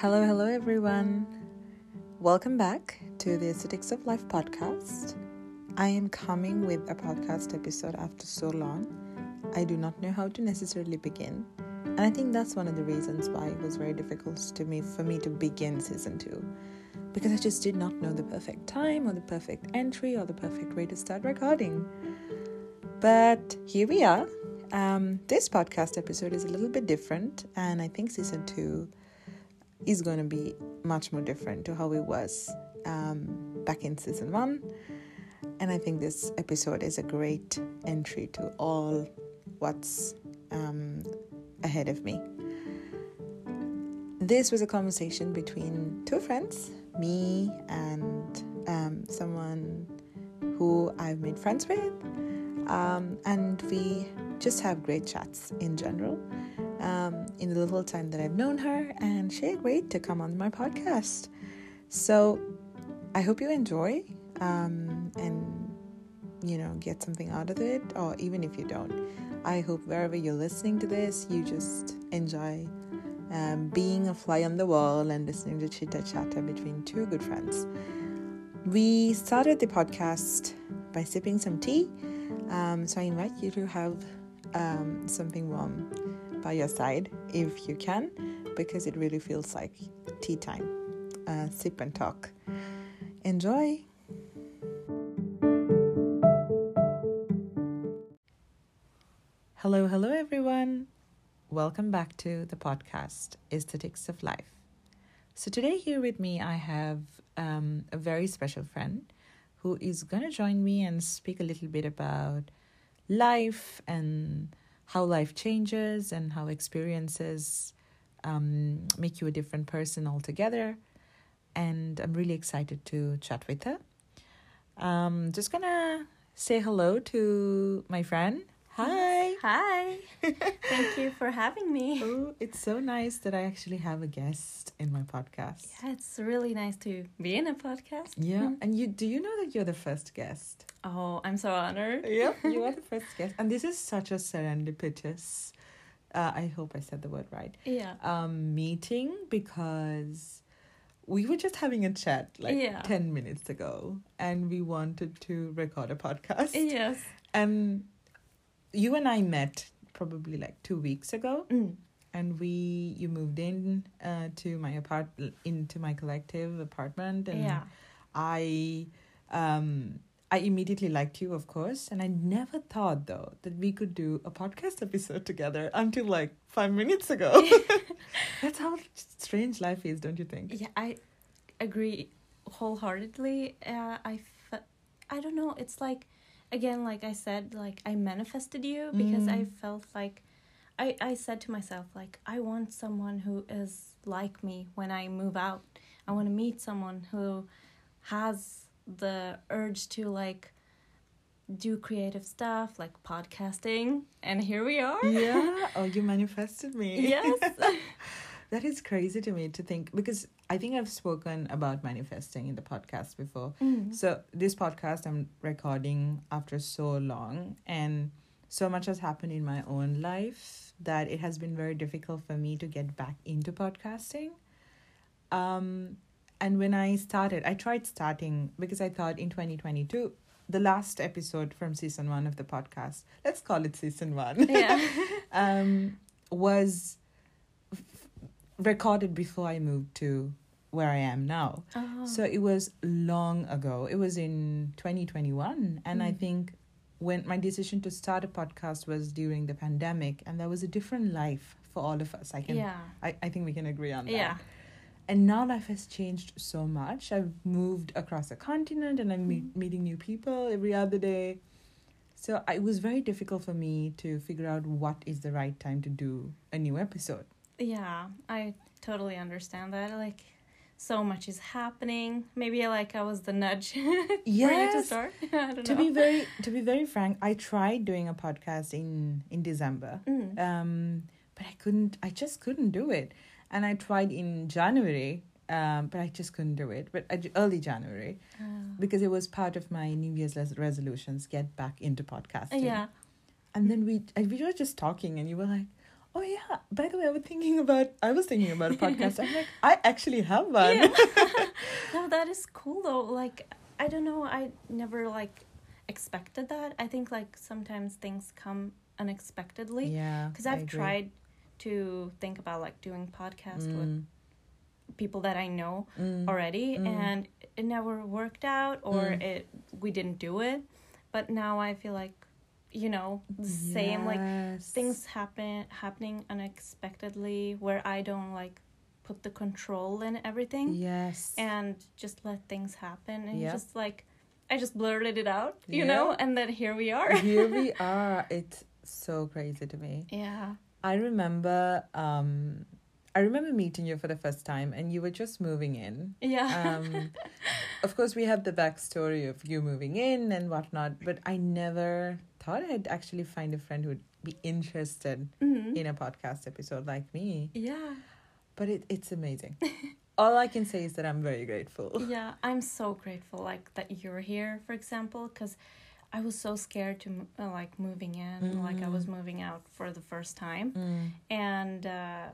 Hello, hello, everyone. Welcome back to the Aesthetics of Life podcast. I am coming with a podcast episode after so long. I do not know how to necessarily begin, and I think that's one of the reasons why it was very difficult to me for me to begin season two, because I just did not know the perfect time or the perfect entry or the perfect way to start recording. But here we are. Um, this podcast episode is a little bit different, and I think season two is going to be much more different to how it was um, back in season one. And I think this episode is a great entry to all what's um, ahead of me. This was a conversation between two friends, me and um, someone who I've made friends with. Um, and we just have great chats in general um, in the little time that I've known her, and she agreed to come on my podcast. So I hope you enjoy um, and you know get something out of it, or even if you don't, I hope wherever you're listening to this, you just enjoy um, being a fly on the wall and listening to chitta chatter between two good friends. We started the podcast by sipping some tea, um, so I invite you to have um, something warm by your side if you can, because it really feels like tea time. Uh, sip and talk. Enjoy. Hello, hello, everyone. Welcome back to the podcast Aesthetics of Life. So, today, here with me, I have um, a very special friend who is going to join me and speak a little bit about life and how life changes and how experiences um, make you a different person altogether. And I'm really excited to chat with her. Um, just gonna say hello to my friend. Hi. Hi. Thank you for having me. Oh, it's so nice that I actually have a guest in my podcast. Yeah, it's really nice to be in a podcast. Yeah, and you do you know that you're the first guest? Oh, I'm so honored. Yep, you are the first guest, and this is such a serendipitous. Uh, I hope I said the word right. Yeah. Um, meeting because we were just having a chat like Yeah. ten minutes ago, and we wanted to record a podcast. Yes. And you and I met probably like two weeks ago, Mm. and we you moved in uh, to my apart into my collective apartment, and Yeah. I um I immediately liked you, of course, and I never thought though that we could do a podcast episode together until like five minutes ago. That's how strange life is, don't you think? Yeah, I agree wholeheartedly. Uh, I, I don't know. It's like, again, like I said, like I manifested you because I Mm. felt like, I, I said to myself, like, I want someone who is like me when I move out. I want to meet someone who has the urge to like do creative stuff like podcasting and here we are Yeah. Oh, you manifested me. yes That is crazy to me to think because I think I've spoken about manifesting in the podcast before. Mm. So this podcast I'm recording after so long and so much has happened in my own life that it has been very difficult for me to get back into podcasting. Um and when I started, I tried starting because I thought in 2022 the last episode from season 1 of the podcast, let's call it season 1. yeah um, was recorded before I moved to where I am now. oh. So it was long ago. It was in 2021. And I Mm. think when my decision to start a podcast was during the pandemic, and there was a different life for all of us. I can, yeah I, I think we can agree on that. yeah And now life has changed so much. I've moved across a continent and I'm Mm. meet, meeting new people every other day. So it was very difficult for me to figure out what is the right time to do a new episode. Yeah i totally understand that like so much is happening maybe like i was the nudge you to start i don't To know be very to be very frank, I tried doing a podcast in in December. Mm. Um but I couldn't I just couldn't do it. And I tried in January, um but I just couldn't do it. But uh, early January Uh, because it was part of my New Year's res- resolutions get back into podcasting. yeah And then we we were just talking, and you were like, Oh yeah. By the way, I was thinking about I was thinking about a podcast. I'm like, I actually have one. Yeah. no, that is cool though. Like, I don't know. I never like expected that. I think like sometimes things come unexpectedly. yeah. Because I've tried to think about like doing podcast with Mm, people that I know mm, already, mm. and it never worked out, or Mm. it we didn't do it. But now I feel like, you know, the same like things happen happening unexpectedly where I don't like put the control in everything Yes. and just let things happen and Yeah. just like I just blurted it out, you know, and then here we are. Here we are. It's so crazy to me. yeah. I remember um I remember meeting you for the first time and you were just moving in. Yeah. Um of course we have the backstory of you moving in and whatnot, but I never thought I'd actually find a friend who'd be interested Mhm. in a podcast episode like me. Yeah. But it, it's amazing. All I can say is that I'm very grateful. Yeah, I'm so grateful like that you're here, for example, because I was so scared to uh, like moving in, like I was moving out for the first time, Mm. and uh,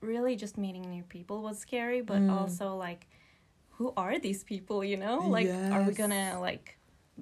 really just meeting new people was scary, but Mm. also like, who are these people? You know, like, are we gonna like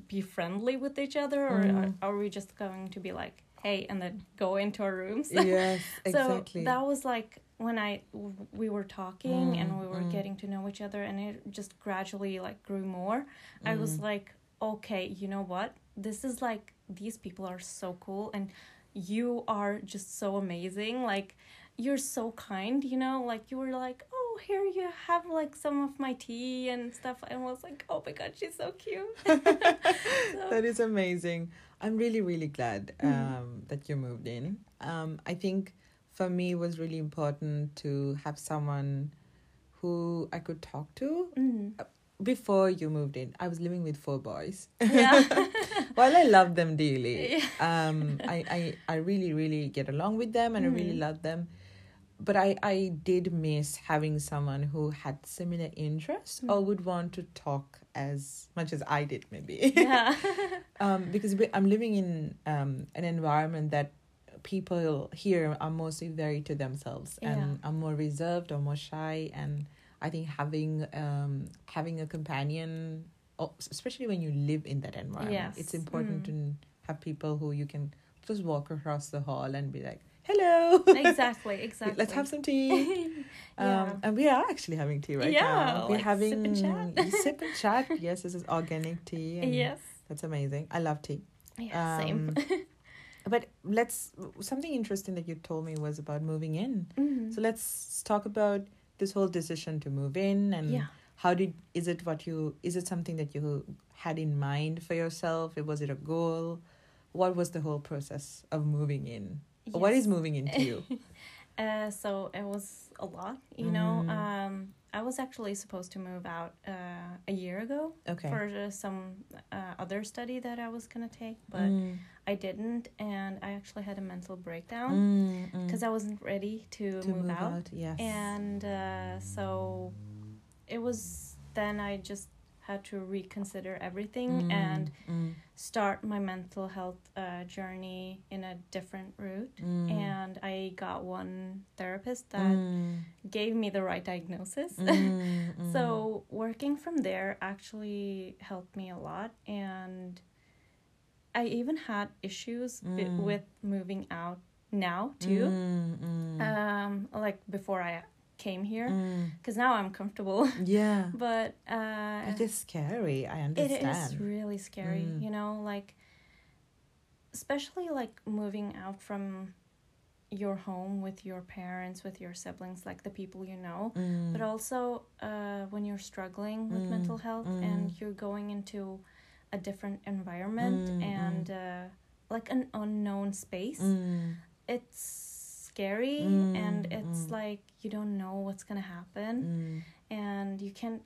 be friendly with each other, or Mm. are, are we just going to be like, hey, and then go into our rooms? Yes, so exactly. that was like when I w- we were talking Mm, and we were mm. getting to know each other, and it just gradually like grew more. I was Mm. like, okay, you know what? This is like these people are so cool, and you are just so amazing. Like you're so kind, you know. Like you were like, oh, here you have like some of my tea and stuff, and I was like, oh my god, she's so cute. So- that is amazing. I'm really, really glad Mm. um, that you moved in. Um, I think for me it was really important to have someone who I could talk to. Mm. Before you moved in, I was living with four boys. Yeah. While I love them dearly, Yeah. um, I, I, I really, really get along with them and I really Mm. love them. But I, I did miss having someone who had similar interests or Mm. would want to talk as much as I did, maybe. yeah. um, because we, I'm living in um, an environment that people here are mostly very to themselves and are more reserved or more shy. And I think having um, having a companion, especially when you live in that environment, Yes. it's important Mm. to have people who you can just walk across the hall and be like, "Hello, exactly. Exactly. let's have some tea." yeah. Um, and we are actually having tea right Yeah, now. We're like having sip and chat. sip and chat. Yes, this is organic tea. And yes. that's amazing. I love tea. Yeah. same. Um, but let's something interesting that you told me was about moving in. Mhm. So let's talk about this whole decision to move in and yeah. how did is it what you is it something that you had in mind for yourself? Was it a goal? What was the whole process of moving in? Or What Yes. is moving into you? Uh, so it was a lot, you know. Mm. Um, I was actually supposed to move out uh, a year ago Okay. for uh, some uh, other study that I was gonna take, but Mm, I didn't, and I actually had a mental breakdown mm, mm. because I wasn't ready to, to move, out. Yes. and uh, so it was then I just had to reconsider everything Mm, and mm, start my mental health uh, journey in a different route. mm, And I got one therapist that mm, gave me the right diagnosis. mm, mm. so working from there actually helped me a lot. And I even had issues Mm. with moving out now too. Mm, mm, Um, like before I came here, mm. because now I'm comfortable. Yeah. but uh, It is scary. I understand. It is really scary Mm. you know like especially like moving out from your home with your parents with your siblings like the people you know Mm, but also uh, when you're struggling with Mm, mental health mm. and you're going into a different environment Mm, and uh, like an unknown space mm, it's scary Mm, and it's mm. like you don't know what's gonna happen mm, and you can't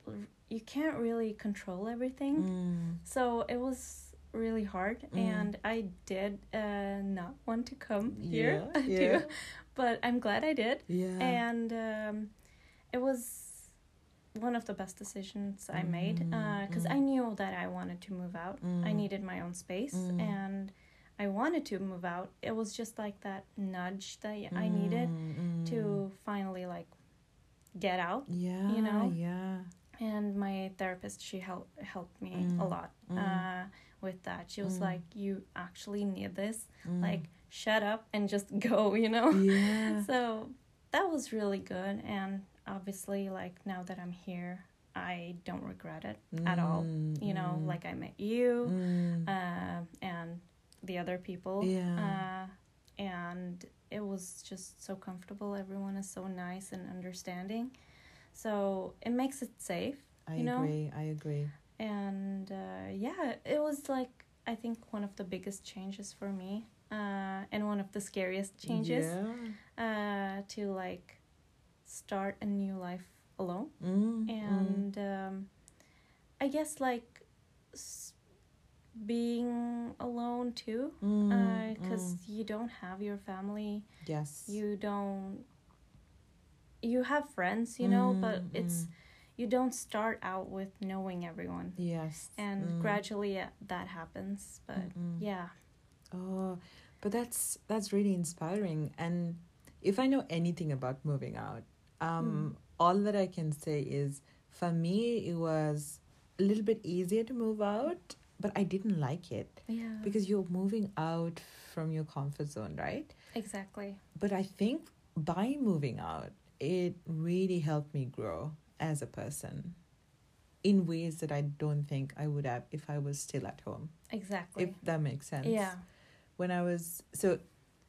you can't really control everything mm. so it was really hard Mm. and i did uh, not want to come here Yeah, yeah. too but i'm glad i did Yeah. and um, it was one of the best decisions i made Mm, because mm. i knew that i wanted to move out i Mm. needed my own space Mm. and I wanted to move out. It was just like that nudge that I needed Mm, mm. to finally like get out. Yeah. you know? Yeah. And my therapist, she helped helped me a Mm, lot mm. uh, with that. She was Mm. like, "You actually need this. Mm. Like, shut up and just go." You know. Yeah. So that was really good, and obviously, like now that I'm here, I don't regret it at all. Mm, You know, mm, like I met you mm. uh, and the other people. Yeah. Uh, and it was just so comfortable. Everyone is so nice and understanding. So it makes it safe. I you know? agree. I agree. And uh, yeah, it was like, I think, one of the biggest changes for me. Uh, and one of the scariest changes Yeah. uh, to like start a new life alone. Mm, mm. And um, I guess like being alone too Mm, because mm. you don't have your family yes. you don't you have friends you know but Mm, it's mm. you don't start out with knowing everyone yes. and Mm. gradually uh, that happens but Mm-mm. yeah Oh, but that's that's really inspiring. And if I know anything about moving out, um, all that I can say is for me it was a little bit easier to move out, but I didn't like it yeah because you're moving out from your comfort zone, right? exactly But I think by moving out, it really helped me grow as a person in ways that I don't think I would have if I was still at home. exactly If that makes sense yeah when I was so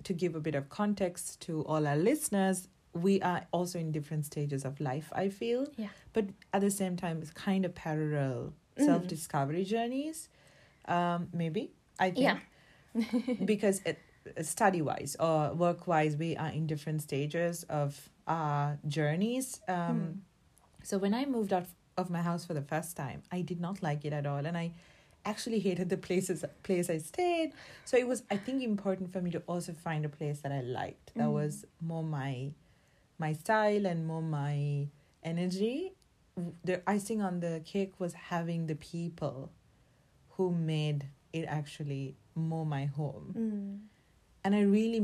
to give a bit of context to all our listeners, we are also in different stages of life, I feel. Yeah. But at the same time, it's kind of parallel Mm. self discovery journeys. Um, maybe I think Yeah. because it study wise or work wise, we are in different stages of our journeys. Um, Mm. so when I moved out of my house for the first time, I did not like it at all, and I actually hated the places place I stayed. So it was, I think, important for me to also find a place that I liked that Mm. was more my my style and more my energy. The icing on the cake was having the people who made it actually more my home Mm. and I really,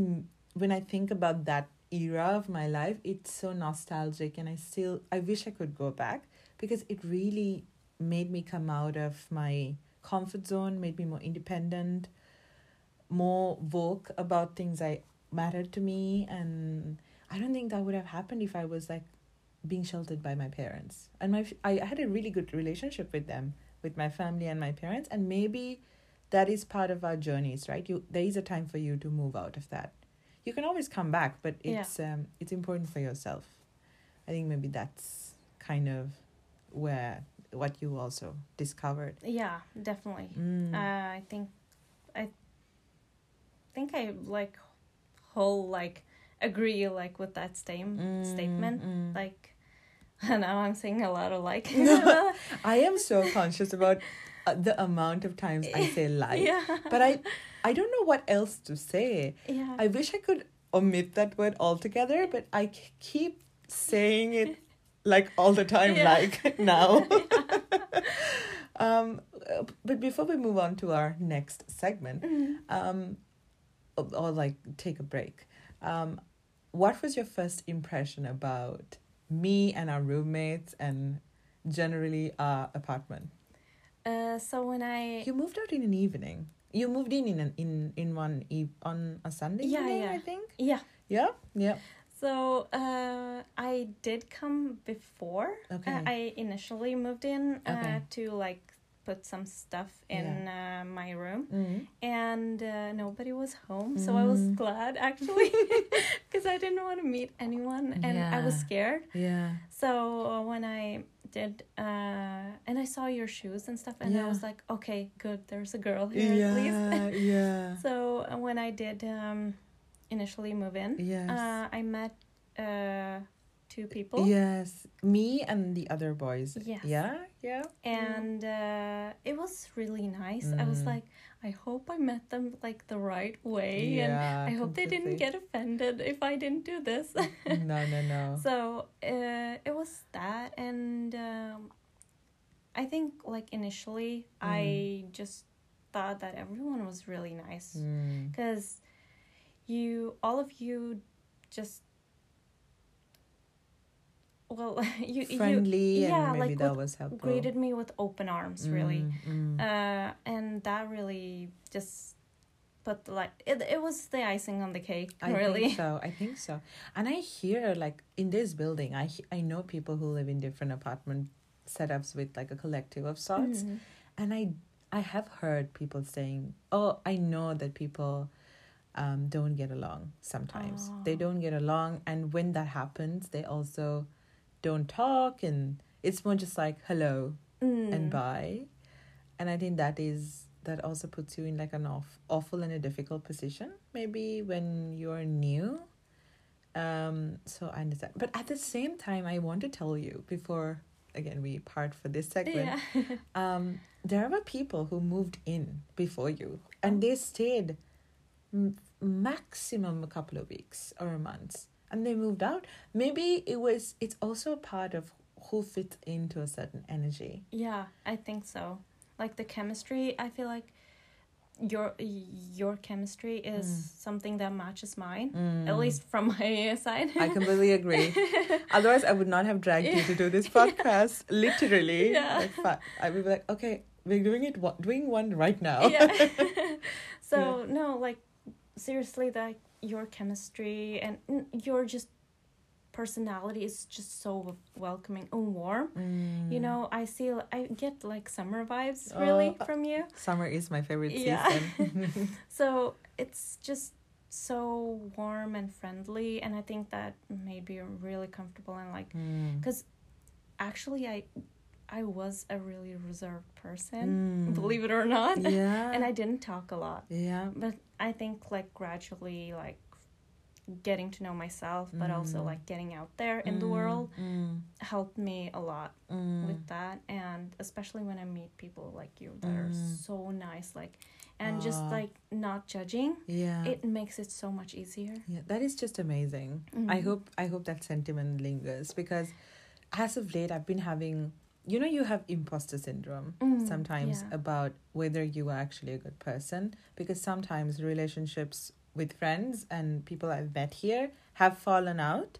when I think about that era of my life, it's so nostalgic, and I still, I wish I could go back because it really made me come out of my comfort zone, made me more independent, more vogue about things I mattered to me, and I don't think that would have happened if I was like being sheltered by my parents. And my, I had a really good relationship with them, with my family and my parents, and maybe that is part of our journeys right you there is a time for you to move out of that you can always come back but Yeah. it's um it's important for yourself i think maybe that's kind of where what you also discovered yeah definitely mm. Uh, I think I think I like whole like agree like with that same Mm, statement. mm. Like now I'm saying a lot of like i am so conscious about uh, the amount of times i say like yeah but i i don't know what else to say yeah I wish I could omit that word altogether, but I keep saying it like all the time, Yeah. like now. um, uh, but before we move on to our next segment, Mhm. um, or, or like take a break, um, what was your first impression about me and our roommates and generally our apartment? Uh, so when I You moved out in an evening. You moved in in an, in in one eve on a Sunday Yeah, evening, yeah. I think. yeah Yeah, yeah. so uh, I did come before. Okay. Uh, I initially moved in uh, Okay. to like put some stuff in uh, my room Mm. and uh, nobody was home so i was Mm. glad actually because i didn't want to meet anyone and i was scared Yeah. so uh, when i did uh, and i saw your shoes and stuff and i was like okay good there's a girl here at least Yeah. yeah. so uh, when i did um, initially move in Yes. uh, i met uh, two people yes. Me and the other boys. Yes. Yeah. Yeah. and uh, it was really nice i was Mm. like i hope i met them like the right way and I hope they didn't get offended if I didn't do this. no, no, no. so uh, it was that, and um, I think like initially Mm. I just thought that everyone was really nice Mm. because you all of you just well you Friendly, you yeah and maybe like that was helpful. greeted me with open arms really Mm, mm. uh and that really just put the like it, it was the icing on the cake I really think so. I think so. And I hear like in this building, I I know people who live in different apartment setups with like a collective of sorts, Mhm. and I I have heard people saying, "Oh, I know that people um don't get along sometimes. They Oh. don't get along, and when that happens, they also don't talk, and it's more just like hello Mm. and bye." And I think that is that also puts you in like an off, awful and a difficult position maybe when you're new um so i understand but at the same time i want to tell you before again we part for this segment yeah um there were people who moved in before you and they stayed m- maximum a couple of weeks or months and they moved out maybe it was it's also a part of who fits into a certain energy Yeah, I think so. Like the chemistry, I feel like your your chemistry is Mm. something that matches mine, Mm. at least from my side. I completely agree. Otherwise, I would not have dragged you to do this podcast. Literally, Yeah. like, I would be like, okay, we're doing it, doing one right now. yeah. so no, like seriously, like your chemistry and your just personality is just so welcoming and warm. Mm. You know, I see, I get like summer vibes really Oh. from you. summer is my favorite Yeah. season. So it's just so warm and friendly, and I think that made me really comfortable and like Mm. actually I I was a really reserved person, Mm. believe it or not. Yeah. and I didn't talk a lot. yeah. But I think like gradually like getting to know myself, but also Mm. like getting out there in the Mm, world Mm. helped me a lot Mm. with that and especially when I meet people like you that are Mm. so nice like and just like not judging yeah. it makes it so much easier. yeah. That is just amazing. I Mhm. hope I hope that sentiment lingers because as of late I've been having you know you have imposter syndrome Mm, sometimes yeah. about whether you are actually a good person because sometimes relationships with friends and people I've met here have fallen out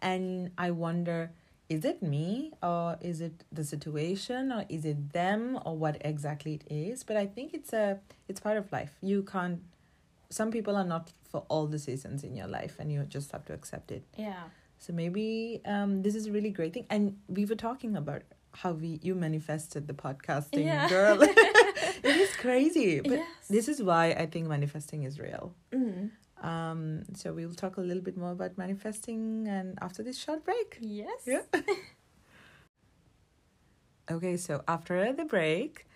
and I wonder is it me or is it the situation or is it them or what exactly it is but I think it's a it's part of life you can't some people are not for all the seasons in your life and you just have to accept it Yeah. so maybe um, this is a really great thing. And we were talking about how we you manifested the podcasting Yeah. girl. it is crazy, but yes. this is why I think manifesting is real. Mm. Um, so we will talk a little bit more about manifesting and after this short break. Yes. Yeah. Okay, so after the break,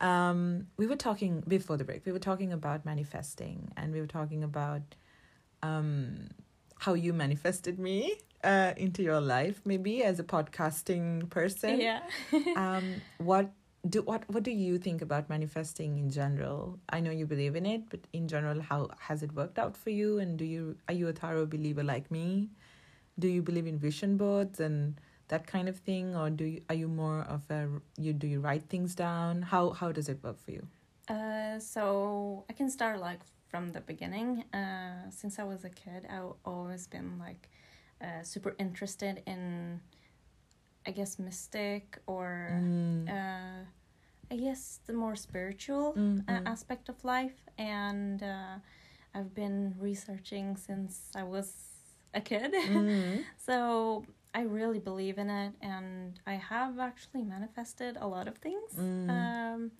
um, we were talking before the break. We were talking about manifesting, and we were talking about um, how you manifested me uh, into your life, maybe as a podcasting person. Yeah. um, what do what what do you think about manifesting in general? I know you believe in it, but in general, how has it worked out for you? And do you are you a tarot believer like me? Do you believe in vision boards and that kind of thing, or do you are you more of a you do you write things down? How how does it work for you? Uh, so I can start like from the beginning. Uh, since I was a kid, I've always been like uh, super interested in, I guess, mystic or Mm. uh, I guess the more spiritual uh, mm. aspect of life. And uh, I've been researching since I was a kid. Mm. So I really believe in it, and I have actually manifested a lot of things. Mm. Um,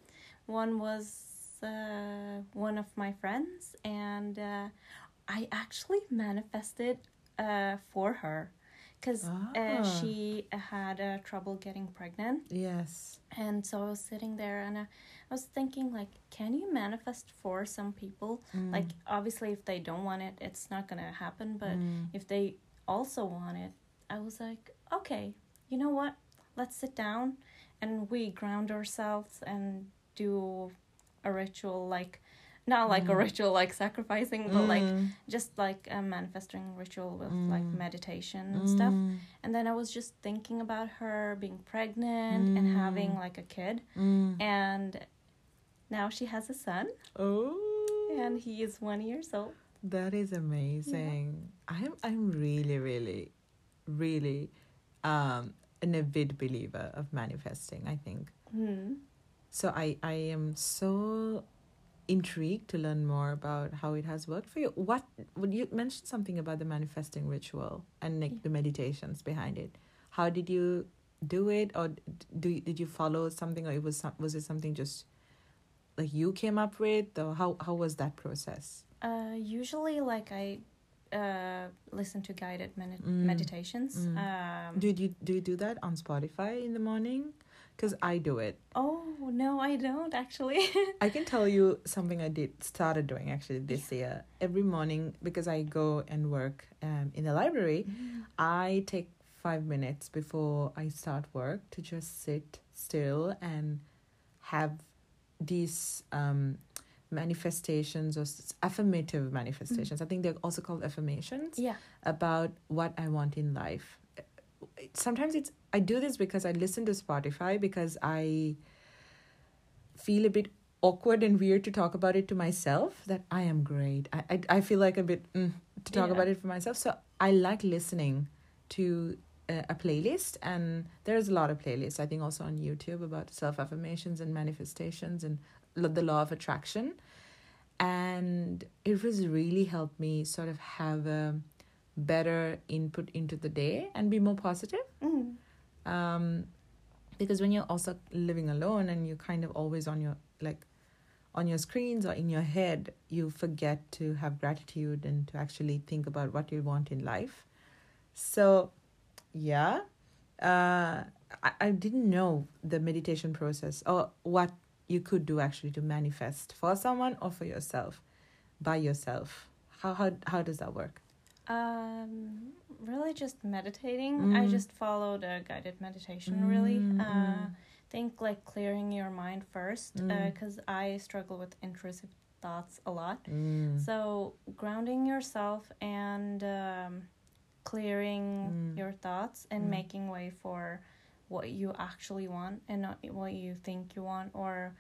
one was uh, one of my friends, and uh, I actually manifested uh, for her because Ah. uh, she had uh, trouble getting pregnant, Yes. and so I was sitting there and uh, I was thinking like, can you manifest for some people? Mm. Like obviously, if they don't want it, it's not gonna happen, but Mm. if they also want it, I was like, okay, you know what? Let's sit down and we ground ourselves and do a ritual like not like a Mm. ritual like sacrificing, but like Mm. just like a manifesting ritual with like Mm. meditation and stuff. Mm. And then I was just thinking about her being pregnant and Mm. having like a kid Mm. and now she has a son, Oh, and he is one years old. that is amazing. I'm I'm really really, really, um, an avid believer of manifesting. I think Hmm. so. I I am so intrigued to learn more about how it has worked for you. What would you mention something about the manifesting ritual and like Yeah. the meditations behind it? How did you do it, or do you- did you follow something, or it was some, was it something just like you came up with, or how how was that process? Uh, usually, like I uh, listen to guided medi- Mm. meditations. Mm. Um, Do you do you do that on Spotify in the morning? Because I do it. oh no, I don't actually. I can tell you something I did started doing actually this year. Every morning because I go and work um, in the library, I take five minutes before I start work to just sit still and have these um, manifestations or affirmative manifestations. I think they're also called affirmations yeah. about what I want in life. Sometimes it's I do this because I listen to Spotify because I feel a bit awkward and weird to talk about it to myself that I am great. I I, I feel like a bit mm, to talk Yeah. about it for myself. So I like listening to a, a playlist and there's a lot of playlists I think also on YouTube about self affirmations and manifestations and the law of attraction and it was really helped me sort of have a better input into the day and be more positive Mm. Um because when you're also living alone and you're kind of always on your like on your screens or in your head you forget to have gratitude and to actually think about what you want in life. So yeah. Uh I, I didn't know the meditation process or what you could do actually to manifest for someone or for yourself by yourself. How how, how does that work? Um, really just meditating. I Mm. just followed a guided meditation. Really, Mm, uh, mm. think like clearing your mind first, Mm. because I struggle with intrusive thoughts a lot. Mm. So grounding yourself and um, clearing your thoughts and making way for what you actually want and not what you think you want, or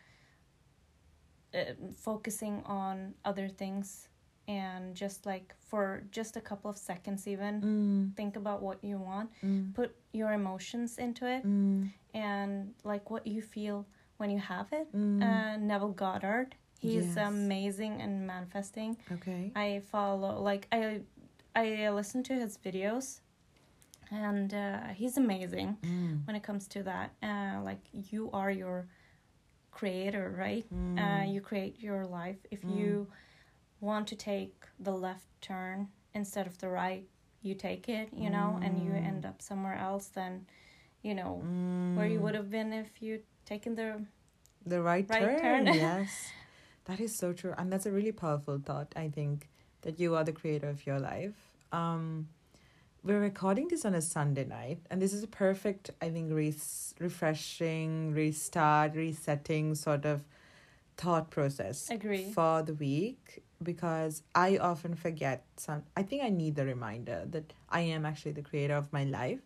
uh, focusing on other things and just like for just a couple of seconds even Mm. think about what you want Mm. put your emotions into it Mm. and like what you feel when you have it Mm. uh, neville goddard he's Yes. amazing and manifesting okay i follow like i i listen to his videos and uh, he's amazing Mm. when it comes to that uh, like you are your creator right Mm. uh, you create your life if you want to take the left turn instead of the right you take it you know and you Mm. end up somewhere else than you know where you Mm. would have been if you taken the the right, Right turn. turn. yes, that is so true, and that's a really powerful thought. I think that you are the creator of your life. Um, we're recording this on a Sunday night, and this is a perfect, I think, res- refreshing, restart, resetting sort of thought process Agree. for the week because I often forget some I think I need the reminder that I am actually the creator of my life.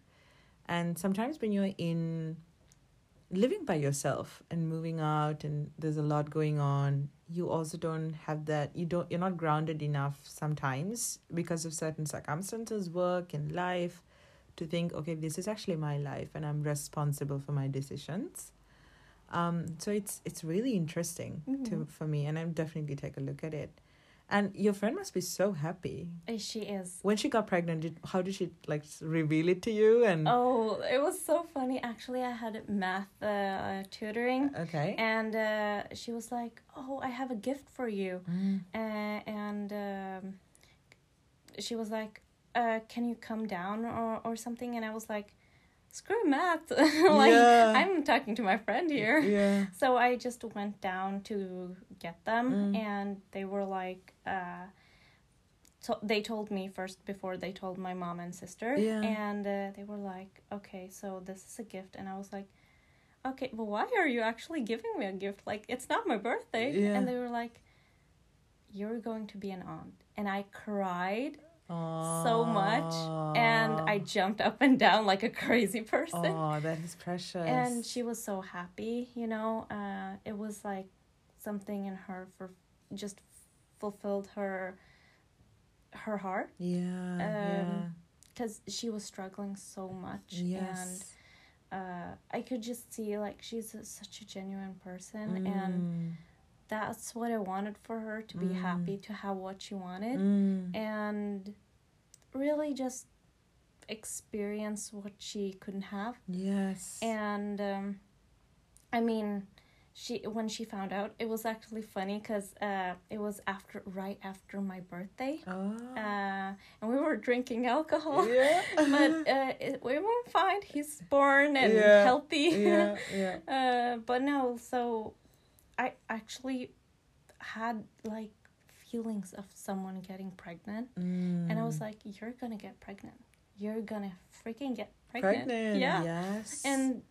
And sometimes when you're in living by yourself and moving out and there's a lot going on, you also don't have that you don't you're not grounded enough sometimes because of certain circumstances, work and life to think, okay, this is actually my life and I'm responsible for my decisions. Um, so it's it's really interesting to Mhm. for me, and I'm definitely gonna take a look at it. And your friend must be so happy Uh, she is when she got pregnant. Did, how did she like reveal it to you? And oh it was so funny actually i had math uh, tutoring okay, and uh, she was like oh i have a gift for you Mm. uh, and um, she was like, uh, "Can you come down or or something?" And I was like, "Screw math! like Yeah. I'm talking to my friend here." yeah, So I just went down to get them, Mm. and they were like, uh, to- they told me first before they told my mom and sister, Yeah. and uh, they were like, "Okay, so this is a gift," and I was like. Okay, but why are you actually giving me a gift? Like, it's not my birthday. Yeah. And they were like, You're going to be an aunt. And I cried so much and I jumped up and down like a crazy person. Oh, that is precious. and she was so happy, you know. Uh, it was like something in her for just fulfilled her her heart Yeah. yeah. Um, because she was struggling so much Yes. and uh, I could just see like she's a, such a genuine person, and Mm. That's what I wanted for her to be Mm. happy to have what she wanted, Mm. and really just experience what she couldn't have. Yes. And um, I mean, she when she found out, it was actually funny because uh, it was after right after my birthday, oh. uh, and we were drinking alcohol. yeah. but uh, it, we were fine. He's born and Yeah, healthy. yeah. Yeah. uh, but no, so I actually had like feelings of someone getting pregnant, and I was Mm. like, "You're gonna get pregnant. You're gonna freaking get pregnant." pregnant. Yeah. Yes. And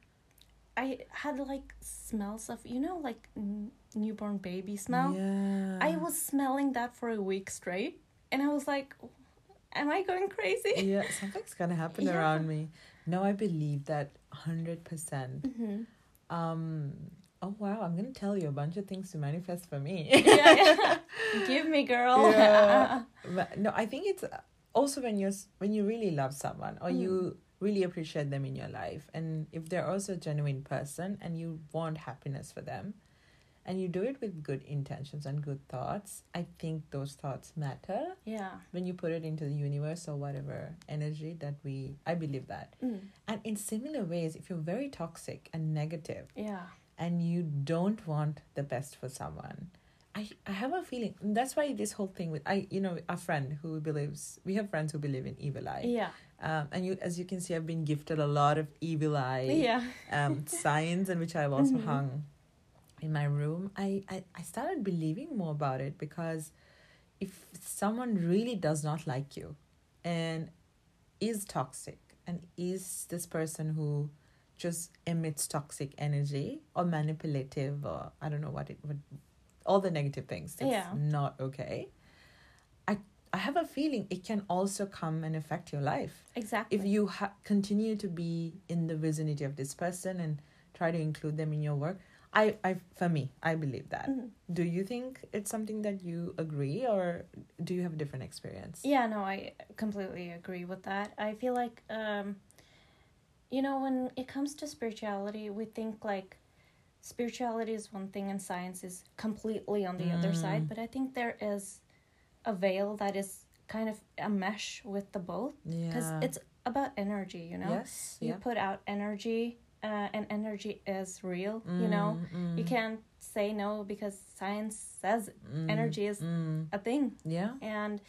I had like smells of you know like n- newborn baby smell. Yeah. I was smelling that for a week straight, and I was like, "Am I going crazy?" yeah, something's gonna happen Yeah. around me. No, I believe that hundred percent. hmm Um. Oh wow! I'm gonna tell you a bunch of things to manifest for me. yeah, yeah. Give me, girl. Yeah. But no, I think it's also when you're when you really love someone or you really appreciate them in your life, and if they're also a genuine person and you want happiness for them, and you do it with good intentions and good thoughts, I think those thoughts matter yeah. when you put it into the universe or whatever energy that we. I believe that, Mm. and in similar ways, if you're very toxic and negative Yeah. And you don't want the best for someone i i have a feeling that's why this whole thing with i you know a friend who believes we have friends who believe in evil eye Yeah. um and you as you can see i've been gifted a lot of evil eye Yeah. um signs and which i've also Mhm. hung in my room I, I i started believing more about it because if someone really does not like you and is toxic and is this person who just emits toxic energy or manipulative or I don't know what it would all the negative things that's Yeah. not okay. I I have a feeling it can also come and affect your life Exactly. if you ha- continue to be in the vicinity of this person and try to include them in your work. I, I for me, I believe that. Mhm. Do you think it's something that you agree or do you have a different experience? Yeah, no, I completely agree with that. I feel like, um, you know, when it comes to spirituality, we think like spirituality is one thing and science is completely on the other Mm. side. But I think there is a veil that is kind of a mesh with the both because Yeah. it's about energy, you know? Yes. You Yeah. put out energy, uh, and energy is real, you know? Mm, You mm, can't say no because science says mm, energy is mm. a thing Yeah. and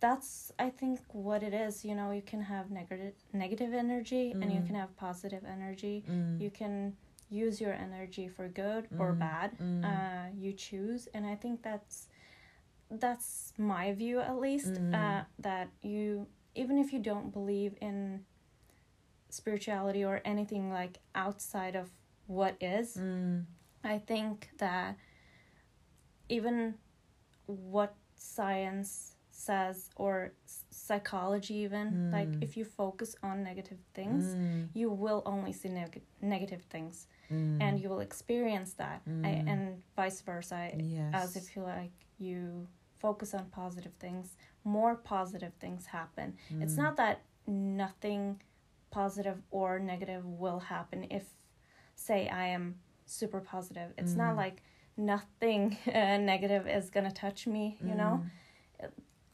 that's i think what it is you know you can have negative negative energy and you Mm. can have positive energy Mm, you can use your energy for good or Mm, bad mm. uh you choose and i think that's that's my view at least Mm. uh that you even if you don't believe in spirituality or anything like outside of what is Mm, I think that even what science says or psychology even like Mm. if you focus on negative things mm, you will only see neg- negative things mm. and you will experience that I, Mm. and vice versa yes. as if you like you focus on positive things more positive things happen it's Mm. not that nothing positive or negative will happen if say i am super positive it's not Mm. like nothing uh, negative is gonna touch me you know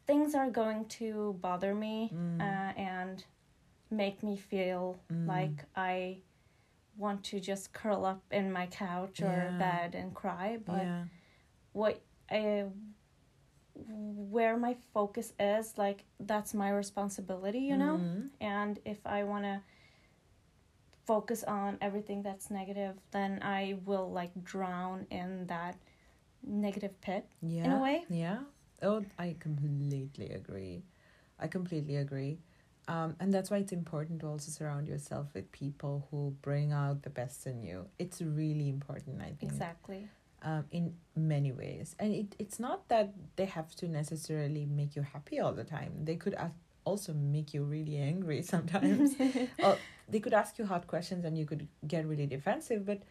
things are going to bother me Mm. uh, and make me feel Mm. like i want to just curl up in my couch or Yeah. bed and cry but yeah. what I where my focus is like that's my responsibility you know Mm. and if i want to focus on everything that's negative then i will like drown in that negative pit yeah. in a way Yeah. Oh, I completely agree. I completely agree. Um, and that's why it's important to also surround yourself with people who bring out the best in you. It's really important, I think. exactly Um, in many ways. And it, it's not that they have to necessarily make you happy all the time. They could a- also make you really angry sometimes. or they could ask you hard questions and you could get really defensive. But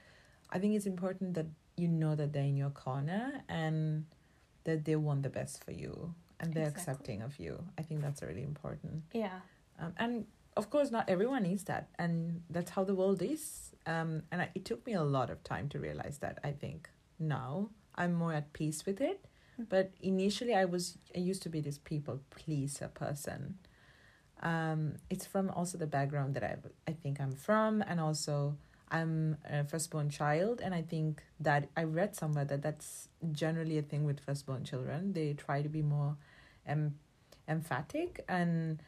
I think it's important that you know that they're in your corner and that they want the best for you and they're Exactly. accepting of you. I think that's really important. Yeah. Um, and of course, not everyone needs that, and that's how the world is. Um, and I, it took me a lot of time to realize that. I think now I'm more at peace with it. Mm. But initially, I was I used to be this people pleaser person. Um, it's from also the background that I I think I'm from, and also I'm a firstborn child, and I think that I read somewhere that that's generally a thing with firstborn children. They try to be more em- emphatic and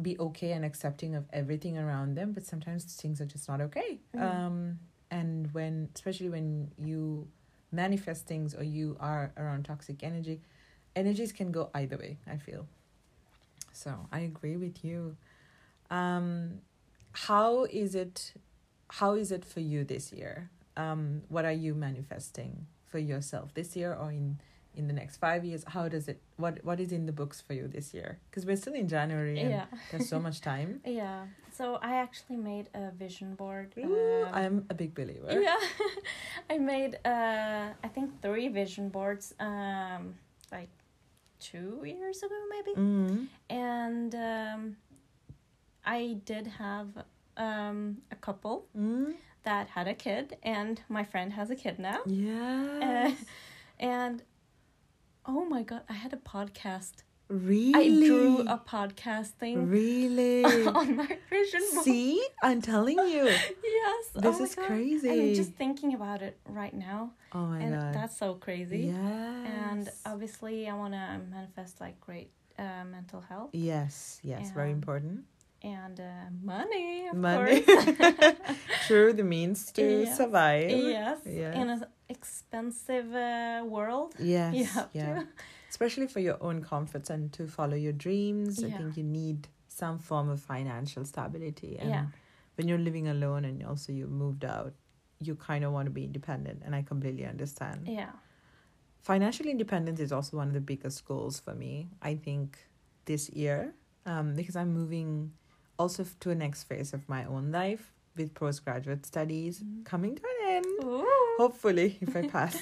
be okay and accepting of everything around them, but sometimes things are just not okay. Mhm. Um, and when, especially when you manifest things or you are around toxic energy, energies can go either way. I feel. So I agree with you. Um, how is it? How is it for you this year? Um, what are you manifesting for yourself this year or in in the next five years? How does it? What What is in the books for you this year? Because we're still in January and Yeah. there's so much time. Yeah. So I actually made a vision board. Ooh, um, I'm a big believer. yeah i made uh i think three vision boards um like two years ago maybe Mm. and um i did have um a couple Mm. that had a kid and my friend has a kid now Yeah. and oh my god i had a podcast really? i drew a podcast thing Really? on my vision board See, I'm telling you. yes This oh is God. crazy. and i'm just thinking about it right now Oh my and god. that's so crazy Yes. and obviously i want to manifest like great uh, mental health yes, yes, very important. And uh, money of Money. course True, the means to Yes. survive. yes Yes. in an expensive uh, world Yes. yeah. to Especially for your own comforts and to follow your dreams. I think you need some form of financial stability. And Yeah. when you're living alone and also you moved out, you kind of want to be independent. And I completely understand. yeah financial independence is also one of the biggest goals for me i think this year um, because i'm moving also to a next phase of my own life with postgraduate studies Mhm. coming to an end. Ooh. hopefully if i pass.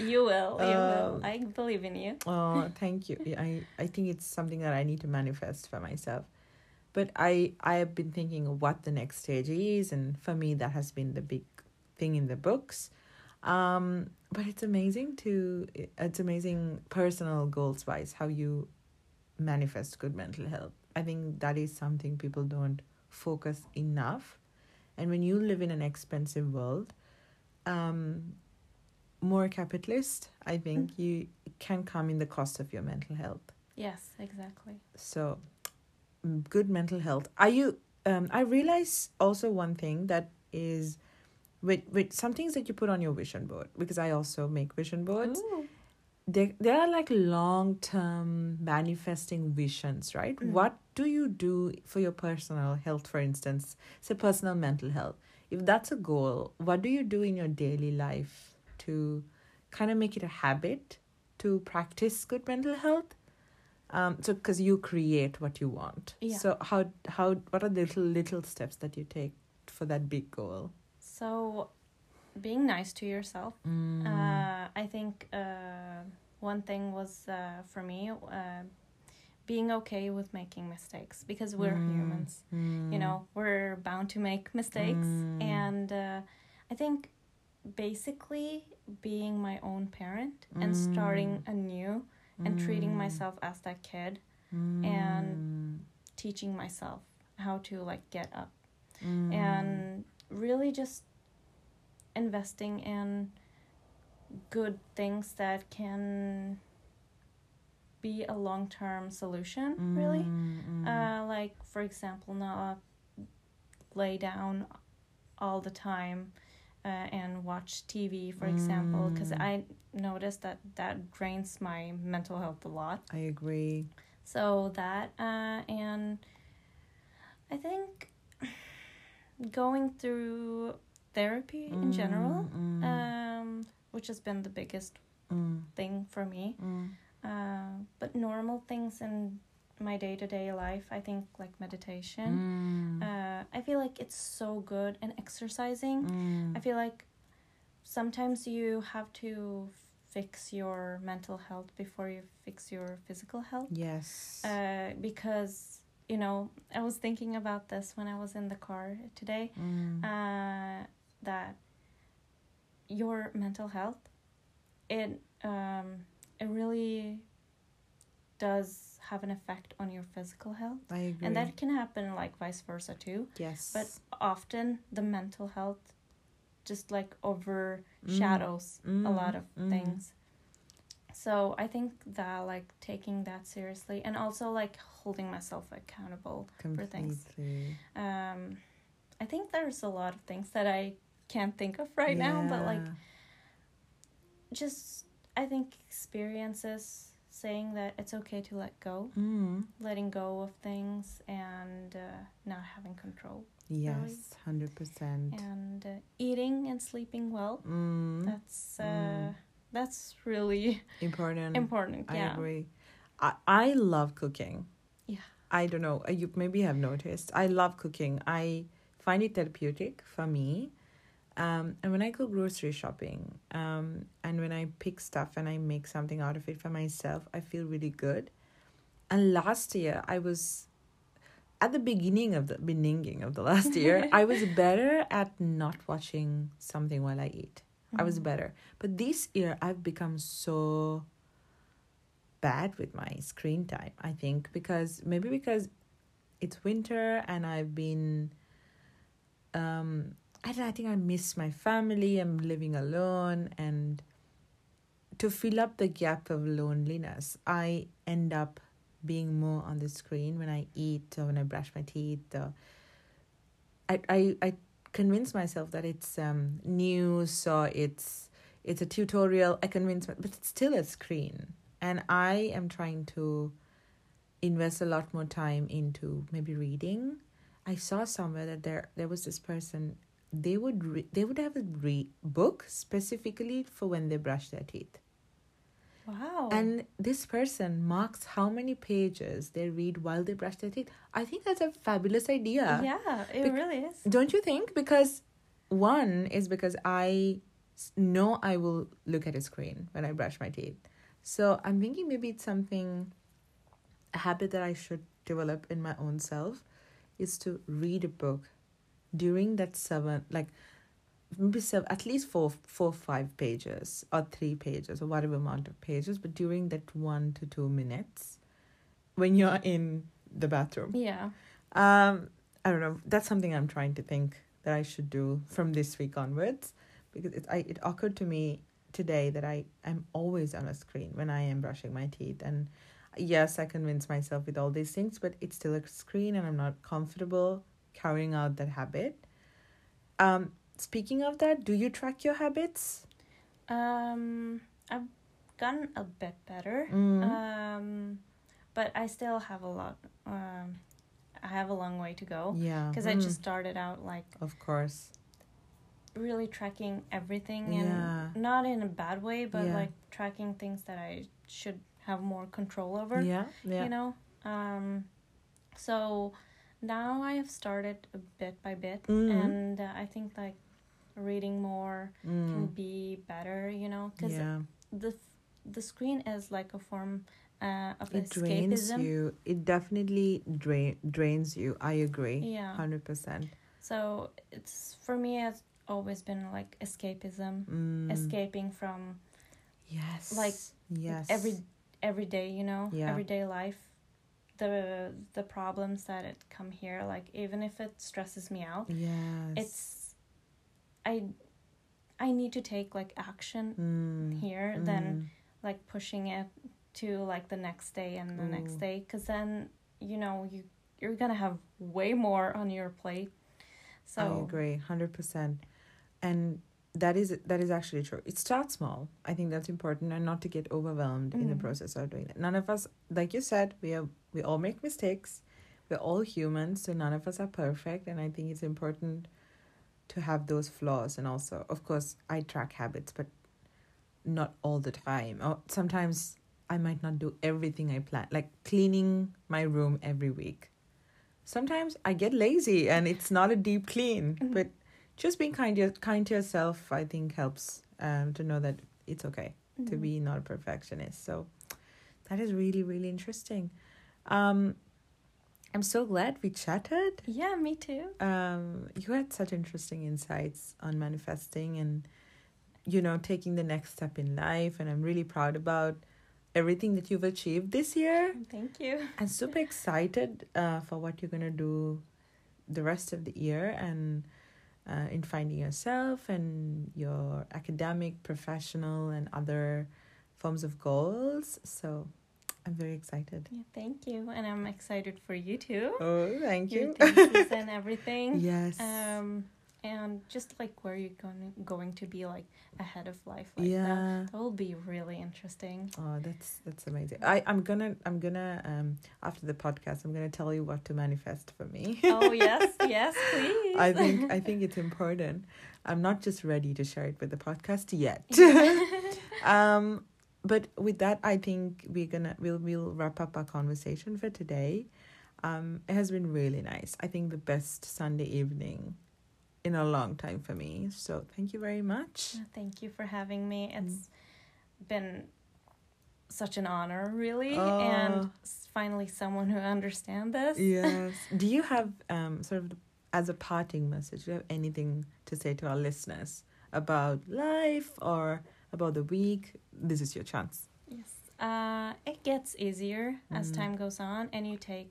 You will you Um, will i believe in you. oh thank you. I i think it's something that i need to manifest for myself. But i i have been thinking what the next stage is and for me that has been the big thing in the books. Um but it's amazing to it's amazing personal goals wise how you manifest good mental health i think that is something people don't focus enough. And when you live in an expensive world um more capitalist i think you can come in the cost of your mental health. Yes exactly. So mm, good mental health. Are you um i realize also one thing that is with with some things that you put on your vision board because i also make vision boards. Ooh. They they are like long term manifesting visions right? Mm. what do you do for your personal health for instance? Say personal mental health. If that's a goal what do you do in your daily life to kind of make it a habit to practice good mental health? Um so because you create what you want. Yeah. so how how what are the little little steps that you take for that big goal? So being nice to yourself Mm. Uh, I think uh, one thing was uh, for me uh, being okay with making mistakes because we're Mm. humans. Mm. You know, we're bound to make mistakes, Mm. and uh, I think basically being my own parent and Mm. starting anew and treating Mm. myself as that kid, and teaching myself how to like get up and really just investing in good things that can be a long-term solution really Mm, mm. uh, like for example not lay down all the time uh, and watch tv for example because Mm. i noticed that that drains my mental health a lot I agree. so that uh, and I think going through therapy in general, Mm, mm, um, which has been the biggest mm, thing for me. mm. Uh, but normal things in my day to day life, I think like meditation. Mm, Uh, I feel like it's so good and exercising. mm, I feel like sometimes you have to fix your mental health before you fix your physical health Yes. uh, because you know i was thinking about this when i was in the car today Mm. uh, that your mental health it um, it really does have an effect on your physical health I agree. and that can happen like vice versa too yes. but often the mental health just like overshadows a lot of Mm. things so i think that like taking that seriously and also like holding myself accountable for things. Completely. um i think there's a lot of things that i can't think of right now but like just i think experiences saying that it's okay to let go Mm. letting go of things and uh, not having control Yes, hundred percent. and uh, eating and sleeping well Mm. that's uh Mm. that's really Important. important I yeah agree. I I love cooking. Yeah. I don't know. uh, You maybe have noticed. I love cooking. I find it therapeutic for me. Um, and when I go grocery shopping, um, and when I pick stuff and I make something out of it for myself, I feel really good. And last year, I was at the beginning of the beginning of the last year, I was better at not watching something while I eat. I was Mhm. better. But this year, I've become so bad with my screen time, I think, because maybe because it's winter and I've been, um, I I think I miss my family. I'm living alone. And to fill up the gap of loneliness, I end up being more on the screen when I eat or when I brush my teeth. Or I, I, I convince myself that it's um news or it's it's a tutorial. I convince, my, but it's still a screen, and I am trying to invest a lot more time into maybe reading. I saw somewhere that there there was this person. They would re- they would have a re- book specifically for when they brush their teeth. wow And this person marks how many pages they read while they brush their teeth. I think that's a fabulous idea. yeah it Bec- really is Don't you think? Because one is because I know I will look at a screen when I brush my teeth. So I'm thinking maybe it's something, a habit that I should develop in my own self is to read a book during that seven, like maybe seven, at least four, four, five pages or three pages or whatever amount of pages, but during that one to two minutes when you're in the bathroom. yeah Um, I don't know. That's something I'm trying to think that I should do from this week onwards, because it I it occurred to me today that I I'm always on a screen when I am brushing my teeth, and yes, I convince myself with all these things, but it's still a screen, and I'm not comfortable carrying out that habit. Um, speaking of that, do you track your habits? um i've gotten a bit better Mm. um but i still have a lot um i have a long way to go yeah, because i Mm. just started out like of course. really tracking everything and Yeah. not in a bad way but Yeah. like tracking things that i should have more control over Yeah, yeah. you know um so now i have started a bit by bit Mhm. and uh, i think like reading more can Mm. be better you know because Yeah. the the screen is like a form uh, of it drains you it definitely drain drains you i agree yeah 100% so it's for me it's always been like escapism mm. escaping from yes like, yes every every day you know Yeah. everyday life the the problems that it come here like even if it stresses me out yes. it's i i need to take like action mm. here than like pushing it to like the next day and the next day because then you know you you're gonna have way more on your plate. So i agree 100% and that is that is actually true. It starts small. I think that's important and not to get overwhelmed in the Mm. process of doing it. None of us like you said we are we all make mistakes we're all humans so none of us are perfect and i think it's important to have those flaws and also of course i track habits but not all the time or sometimes i might not do everything i plan like cleaning my room every week sometimes i get lazy and it's not a deep clean Mhm. but just being kind to, kind to yourself, I think, helps um, to know that it's okay to Mhm. be not a perfectionist. So that is really, really interesting. Um, I'm so glad we chatted. Yeah, me too. Um, you had such interesting insights on manifesting and, you know, taking the next step in life. And I'm really proud about everything that you've achieved this year. Thank you. I'm super excited uh, for what you're gonna do the rest of the year and uh, in finding yourself and your academic, professional, and other forms of goals. So I'm very excited. Yeah, thank you. And I'm excited for you too. Oh, thank Your you. thesis and everything. yes. Um, and just like where you're going going to be like ahead of life like that. yeah. That will be really interesting. Oh, that's that's amazing. I I'm gonna I'm gonna um after the podcast I'm gonna tell you what to manifest for me. oh yes, yes, please. I think I think it's important. I'm not just ready to share it with the podcast yet. um, but with that, I think we're gonna we'll we'll wrap up our conversation for today. Um, it has been really nice. I think the best Sunday evening in a long time for me. So thank you very much. Thank you for having me. Mm. It's been such an honor, really, Oh. and finally someone who understands this. Yes. Do you have um sort of as a parting message? Do you have anything to say to our listeners about life or about the week? This is your chance. Yes. Uh, it gets easier as Mm. time goes on, and you take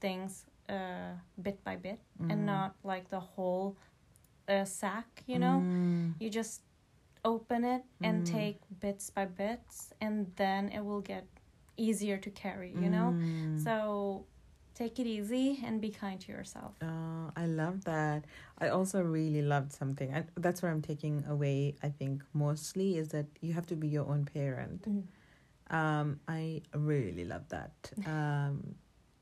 things uh, bit by bit, Mm. and not like the whole uh, sack. You know, Mm. you just open it and Mm. take bits by bits, and then it will get easier to carry. You know, Mm. so take it easy and be kind to yourself. Oh, I love that. I also really loved something. I, that's what I'm taking away, I think, mostly is that you have to be your own parent. Um, I really love that um,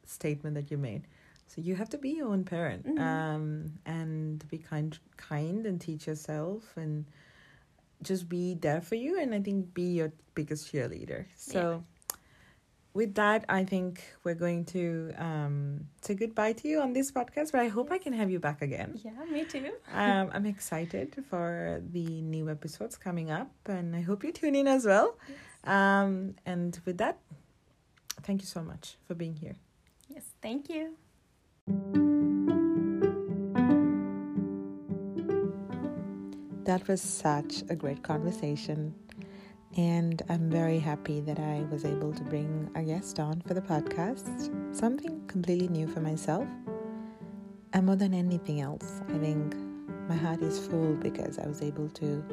statement that you made. So you have to be your own parent Mhm. um, and be kind, kind and teach yourself and just be there for you. And I think be your biggest cheerleader. So with that, I think we're going to um, say goodbye to you on this podcast. But I hope I can have you back again. Yeah, me too. Um, I'm excited for the new episodes coming up, and I hope you tune in as well. Um, and with that, thank you so much for being here. Yes, thank you. That was such a great conversation. And I'm very happy that I was able to bring a guest on for the podcast. Something completely new for myself. And more than anything else, I think my heart is full because I was able to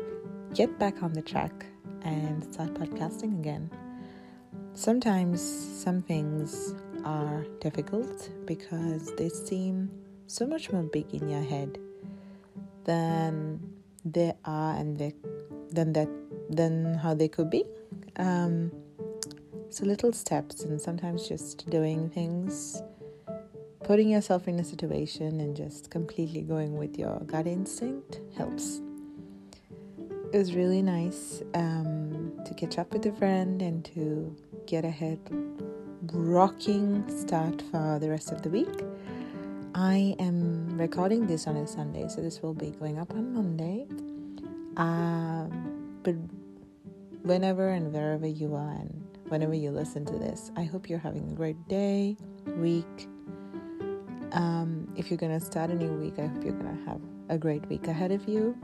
get back on the track and start podcasting again. Sometimes some things are difficult because they seem so much more big in your head than they are and they, than that than how they could be. Um, so little steps and sometimes just doing things, putting yourself in a situation and just completely going with your gut instinct helps. It was really nice um, to catch up with a friend and to get ahead rocking start for the rest of the week. I am recording this on a Sunday, so this will be going up on Monday. Um, but whenever and wherever you are, and whenever you listen to this, I hope you're having a great day, week. Um, if you're gonna start a new week, I hope you're gonna have a great week ahead of you.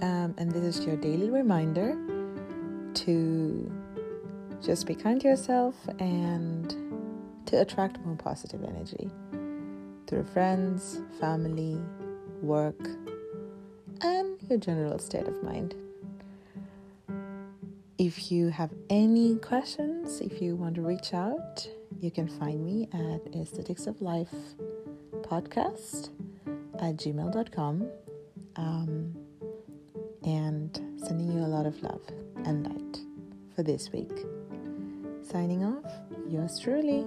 Um, and this is your daily reminder to just be kind to yourself and to attract more positive energy through friends, family, work, and your general state of mind. If you have any questions, if you want to reach out, you can find me at aesthetics of life podcast at gmail.com um, and sending you a lot of love and light for this week. Signing off, yours truly.